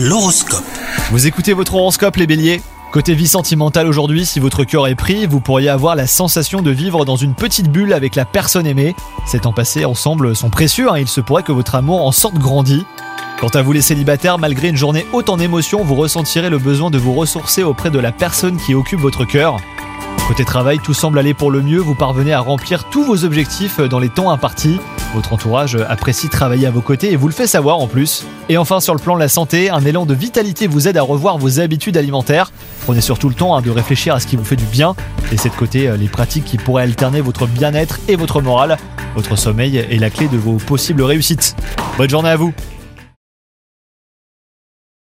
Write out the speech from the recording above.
L'horoscope. Vous écoutez votre horoscope les béliers? Côté vie sentimentale aujourd'hui, si votre cœur est pris, vous pourriez avoir la sensation de vivre dans une petite bulle avec la personne aimée. Ces temps passés ensemble sont précieux, hein, il se pourrait que votre amour en sorte grandi. Quant à vous les célibataires, malgré une journée haute en émotions, vous ressentirez le besoin de vous ressourcer auprès de la personne qui occupe votre cœur. Côté travail, tout semble aller pour le mieux, vous parvenez à remplir tous vos objectifs dans les temps impartis. Votre entourage apprécie travailler à vos côtés et vous le fait savoir en plus. Et enfin sur le plan de la santé, un élan de vitalité vous aide à revoir vos habitudes alimentaires. Prenez surtout le temps hein, de réfléchir à ce qui vous fait du bien. Laissez de côté euh, les pratiques qui pourraient alterner votre bien-être et votre morale. Votre sommeil est la clé de vos possibles réussites. Bonne journée à vous